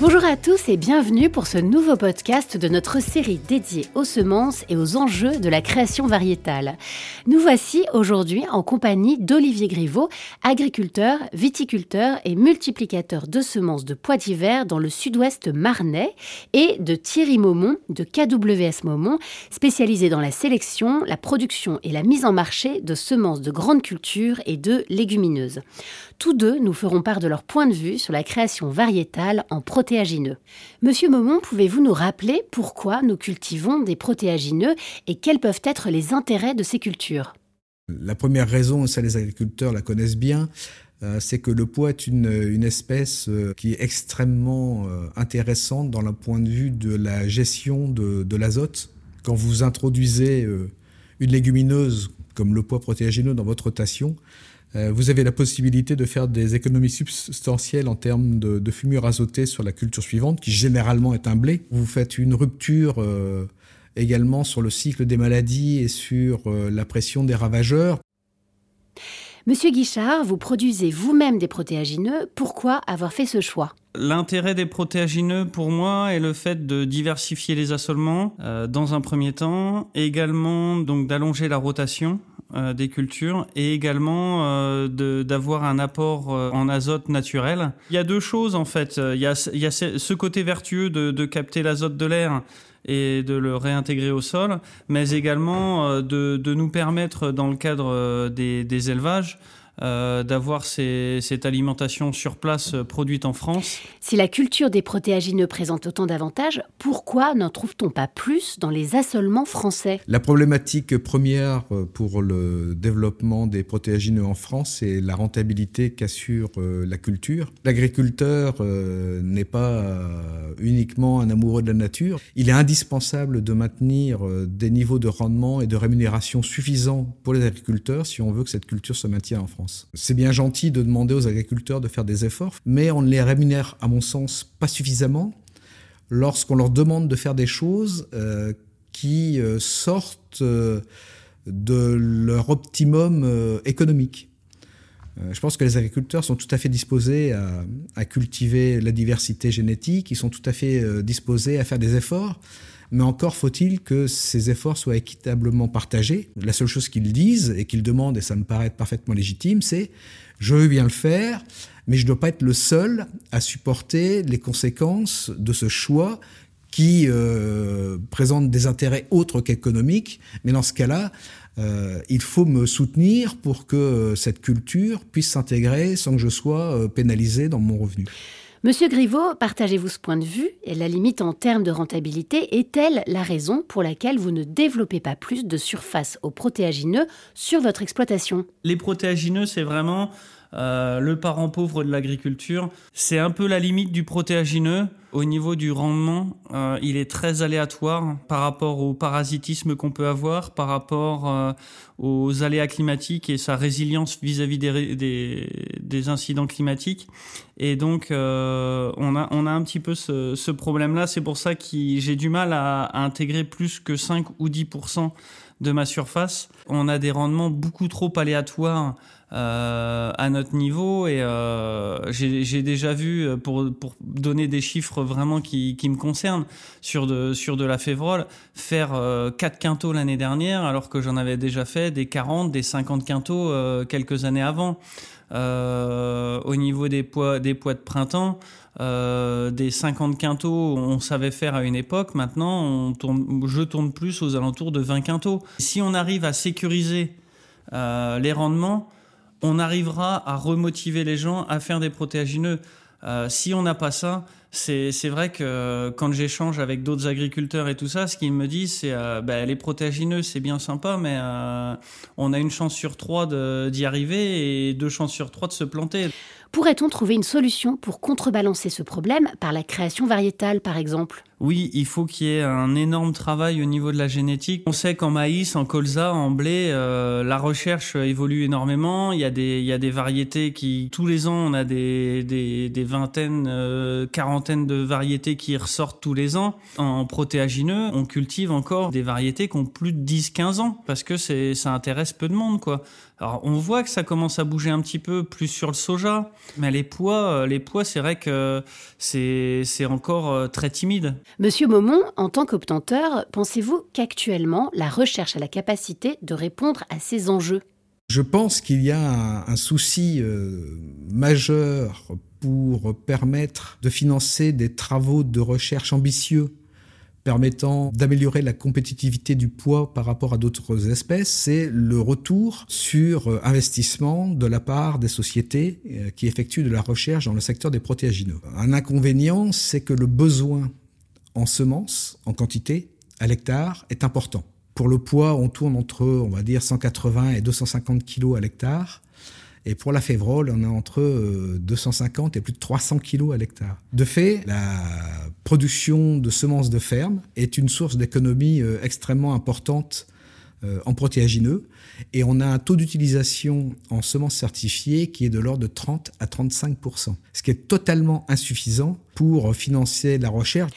Bonjour à tous et bienvenue pour ce nouveau podcast de notre série dédiée aux semences et aux enjeux de la création variétale. Nous voici aujourd'hui en compagnie d'Olivier Griveau, agriculteur, viticulteur et multiplicateur de semences de pois d'hiver dans le sud-ouest marnais et de Thierry Maumont de KWS Maumont, spécialisé dans la sélection, la production et la mise en marché de semences de grande culture et de légumineuses. Tous deux nous feront part de leur point de vue sur la création variétale en Monsieur Maumont, pouvez-vous nous rappeler pourquoi nous cultivons des protéagineux et quels peuvent être les intérêts de ces cultures? La première raison, ça les agriculteurs la connaissent bien, euh, c'est que le pois est une, espèce euh, qui est extrêmement euh, intéressante dans le point de vue de la gestion de, de l'azote. Quand vous introduisez une légumineuse comme le pois protéagineux dans votre rotation, vous avez la possibilité de faire des économies substantielles en termes de, fumure azotée sur la culture suivante, qui généralement est un blé. Vous faites une rupture euh, également sur le cycle des maladies et sur euh, la pression des ravageurs. Monsieur Guichard, vous produisez vous-même des protéagineux. Pourquoi avoir fait ce choix? L'intérêt des protéagineux pour moi est le fait de diversifier les assolements dans un premier temps, également donc d'allonger la rotation euh, des cultures et également euh, d'avoir un apport euh, en azote naturel. Il y a deux choses en fait. Il y a, il y a ce côté vertueux de, de capter l'azote de l'air et de le réintégrer au sol, mais également de, de, nous permettre dans le cadre des, des élevages euh, d'avoir cette alimentation sur place euh, produite en France. Si la culture des protéagineux présente autant d'avantages, pourquoi n'en trouve-t-on pas plus dans les assolements français? La problématique première euh, pour le développement des protéagineux en France, c'est la rentabilité qu'assure la culture. L'agriculteur n'est pas uniquement un amoureux de la nature. Il est indispensable de maintenir des niveaux de rendement et de rémunération suffisants pour les agriculteurs si on veut que cette culture se maintienne en France. C'est bien gentil de demander aux agriculteurs de faire des efforts, mais on ne les rémunère, à mon sens, pas suffisamment lorsqu'on leur demande de faire des choses euh, qui euh, sortent euh, de leur optimum économique. Je pense que les agriculteurs sont tout à fait disposés à, à, cultiver la diversité génétique, ils sont tout à fait disposés à faire des efforts, mais encore faut-il que ces efforts soient équitablement partagés. La seule chose qu'ils disent et qu'ils demandent, et ça me paraît parfaitement légitime, c'est je veux bien le faire, mais je ne dois pas être le seul à supporter les conséquences de ce choix qui euh, présente des intérêts autres qu'économiques. Mais dans ce cas-là, euh, il faut me soutenir pour que cette culture puisse s'intégrer sans que je sois euh, pénalisé dans mon revenu. Monsieur Griveau, partagez-vous ce point de vue? Et la limite en termes de rentabilité est-elle la raison pour laquelle vous ne développez pas plus de surface aux protéagineux sur votre exploitation? Les protéagineux, c'est vraiment euh, le parent pauvre de l'agriculture. C'est un peu la limite du protéagineux. Au niveau du rendement, euh, il est très aléatoire par rapport au parasitisme qu'on peut avoir, par rapport euh, aux aléas climatiques et sa résilience vis-à-vis des, incidents climatiques. Et donc, on, a, on a un petit peu ce, problème-là. C'est pour ça que j'ai du mal à, intégrer plus que 5 ou 10% de ma surface. On a des rendements beaucoup trop aléatoires euh, à notre niveau et euh, j'ai déjà vu euh, pour donner des chiffres vraiment qui, me concernent sur de sur de la févrole faire 4 quintaux l'année dernière alors que j'en avais déjà fait des 40 des 50 quintaux quelques années avant au niveau des poids des poids de printemps euh, des 50 quintaux, on savait faire à une époque. Maintenant, je tourne plus aux alentours de 20 quintaux. Si on arrive à sécuriser euh, les rendements, on arrivera à remotiver les gens à faire des protéagineux. Euh, si on n'a pas ça, c'est vrai que quand j'échange avec d'autres agriculteurs et tout ça, ce qu'ils me disent, c'est euh, bah, les protéagineux, c'est bien sympa, mais euh, on a une chance sur trois d'y arriver et deux chances sur trois de se planter. Pourrait-on trouver une solution pour contrebalancer ce problème par la création variétale, par exemple? Oui, il faut qu'il y ait un énorme travail au niveau de la génétique. On sait qu'en maïs, en colza, en blé, euh, la recherche évolue énormément. Il y, a des, il y a des variétés qui, tous les ans, on a des, des, des vingtaines, euh, quarantaine de variétés qui ressortent tous les ans. En protéagineux, on cultive encore des variétés qui ont plus de 10-15 ans parce que ça intéresse peu de monde, quoi. Alors, on voit que ça commence à bouger un petit peu plus sur le soja, mais les pois, euh, les pois, c'est vrai que c'est, c'est encore euh, très timide. Monsieur Maumont, en tant qu'obtenteur, pensez-vous qu'actuellement, la recherche a la capacité de répondre à ces enjeux? Je pense qu'il y a un, souci euh, majeur pour permettre de financer des travaux de recherche ambitieux permettant d'améliorer la compétitivité du poids par rapport à d'autres espèces, c'est le retour sur euh, investissement de la part des sociétés euh, qui effectuent de la recherche dans le secteur des protéagineux. Un inconvénient, c'est que le besoin en semences, en quantité, à l'hectare, est important. Pour le poids, on tourne entre, on va dire, 180 et 250 kg à l'hectare. Et pour la févrole, on est entre 250 euh, et plus de 300 kilos à l'hectare. De fait, la production de semences de ferme est une source d'économie euh, extrêmement importante euh, en protéagineux. Et on a un taux d'utilisation en semences certifiées qui est de l'ordre de 30 à 35% ce qui est totalement insuffisant pour financer la recherche.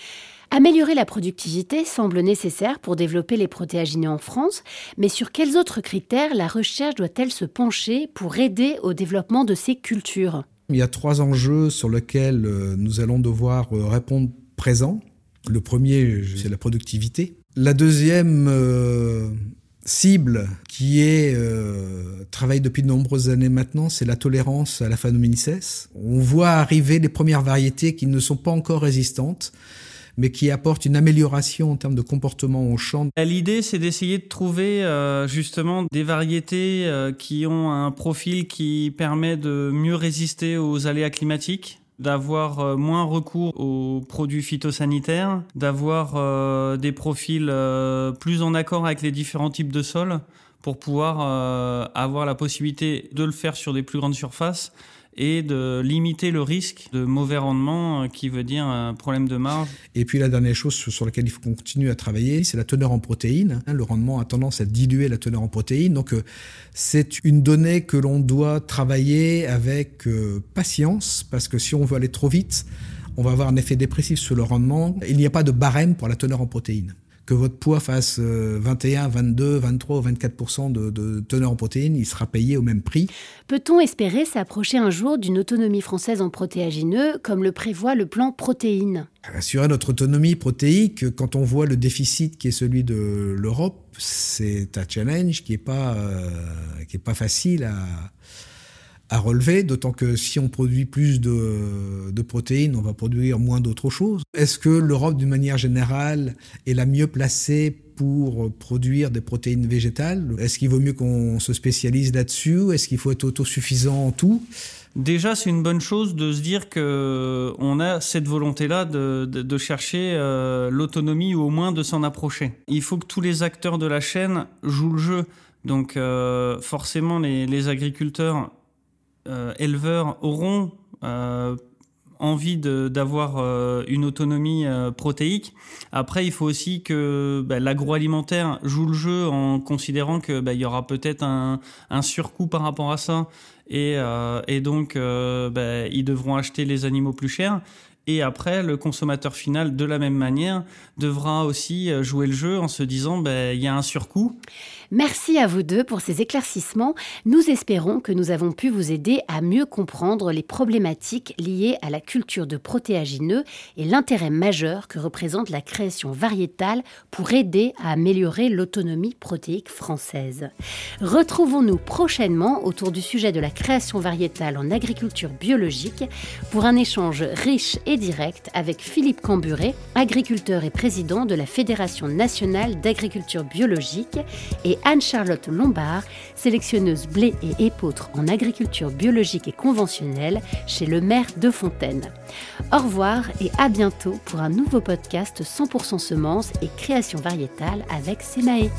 Améliorer la productivité semble nécessaire pour développer les protéagineux en France, mais sur quels autres critères la recherche doit-elle se pencher pour aider au développement de ces cultures? Il y a trois enjeux sur lesquels euh, nous allons devoir euh, répondre présent. Le premier, c'est la productivité. La deuxième euh, cible, qui est euh, travaille depuis de nombreuses années maintenant, c'est la tolérance à la phanomyces. On voit arriver les premières variétés qui ne sont pas encore résistantes mais qui apporte une amélioration en termes de comportement au champ. L'idée, c'est d'essayer de trouver euh, justement des variétés euh, qui ont un profil qui permet de mieux résister aux aléas climatiques d'avoir euh, moins recours aux produits phytosanitaires, d'avoir des profils plus en accord avec les différents types de sols pour pouvoir avoir la possibilité de le faire sur des plus grandes surfaces et de limiter le risque de mauvais rendement euh, qui veut dire un problème de marge. Et puis la dernière chose sur laquelle il faut continuer à travailler, c'est la teneur en protéines. Hein, le rendement a tendance à diluer la teneur en protéines. Donc euh, c'est une donnée que l'on doit travailler avec euh, patience parce que si on veut aller trop vite, on va avoir un effet dépressif sur le rendement. Il n'y a pas de barème pour la teneur en protéines que votre poids fasse 21, 22, 23 ou 24 de, teneur en protéines, il sera payé au même prix. Peut-on espérer s'approcher un jour d'une autonomie française en protéagineux, comme le prévoit le plan protéines? Assurer notre autonomie protéique, quand on voit le déficit qui est celui de l'Europe, c'est un challenge qui n'est pas, euh, qui est pas facile à à relever, d'autant que si on produit plus de, protéines, on va produire moins d'autres choses. Est-ce que l'Europe, d'une manière générale, est la mieux placée pour produire des protéines végétales? Est-ce qu'il vaut mieux qu'on se spécialise là-dessus? Est-ce qu'il faut être autosuffisant en tout? Déjà, c'est une bonne chose de se dire que on a cette volonté-là de, chercher euh, l'autonomie ou au moins de s'en approcher. Il faut que tous les acteurs de la chaîne jouent le jeu. Donc, euh, forcément, les, agriculteurs éleveurs auront euh, envie d'avoir euh, une autonomie protéique. Après, il faut aussi que bah, l'agroalimentaire joue le jeu en considérant que bah, il y aura peut-être un, surcoût par rapport à ça, et, donc bah, ils devront acheter les animaux plus chers. Et après, le consommateur final, de la même manière, devra aussi euh, jouer le jeu en se disant, ben, il y a un surcoût. Merci à vous deux pour ces éclaircissements. Nous espérons que nous avons pu vous aider à mieux comprendre les problématiques liées à la culture de protéagineux et l'intérêt majeur que représente la création variétale pour aider à améliorer l'autonomie protéique française. Retrouvons-nous prochainement autour du sujet de la création variétale en agriculture biologique pour un échange riche et direct avec Philippe Camburé, agriculteur et président de la Fédération nationale d'agriculture biologique, et Anne-Charlotte Lombard, sélectionneuse blé et épeautre en agriculture biologique et conventionnelle chez le maire de Fontaine. Au revoir et à bientôt pour un nouveau podcast 100% semences et création variétale avec Semae.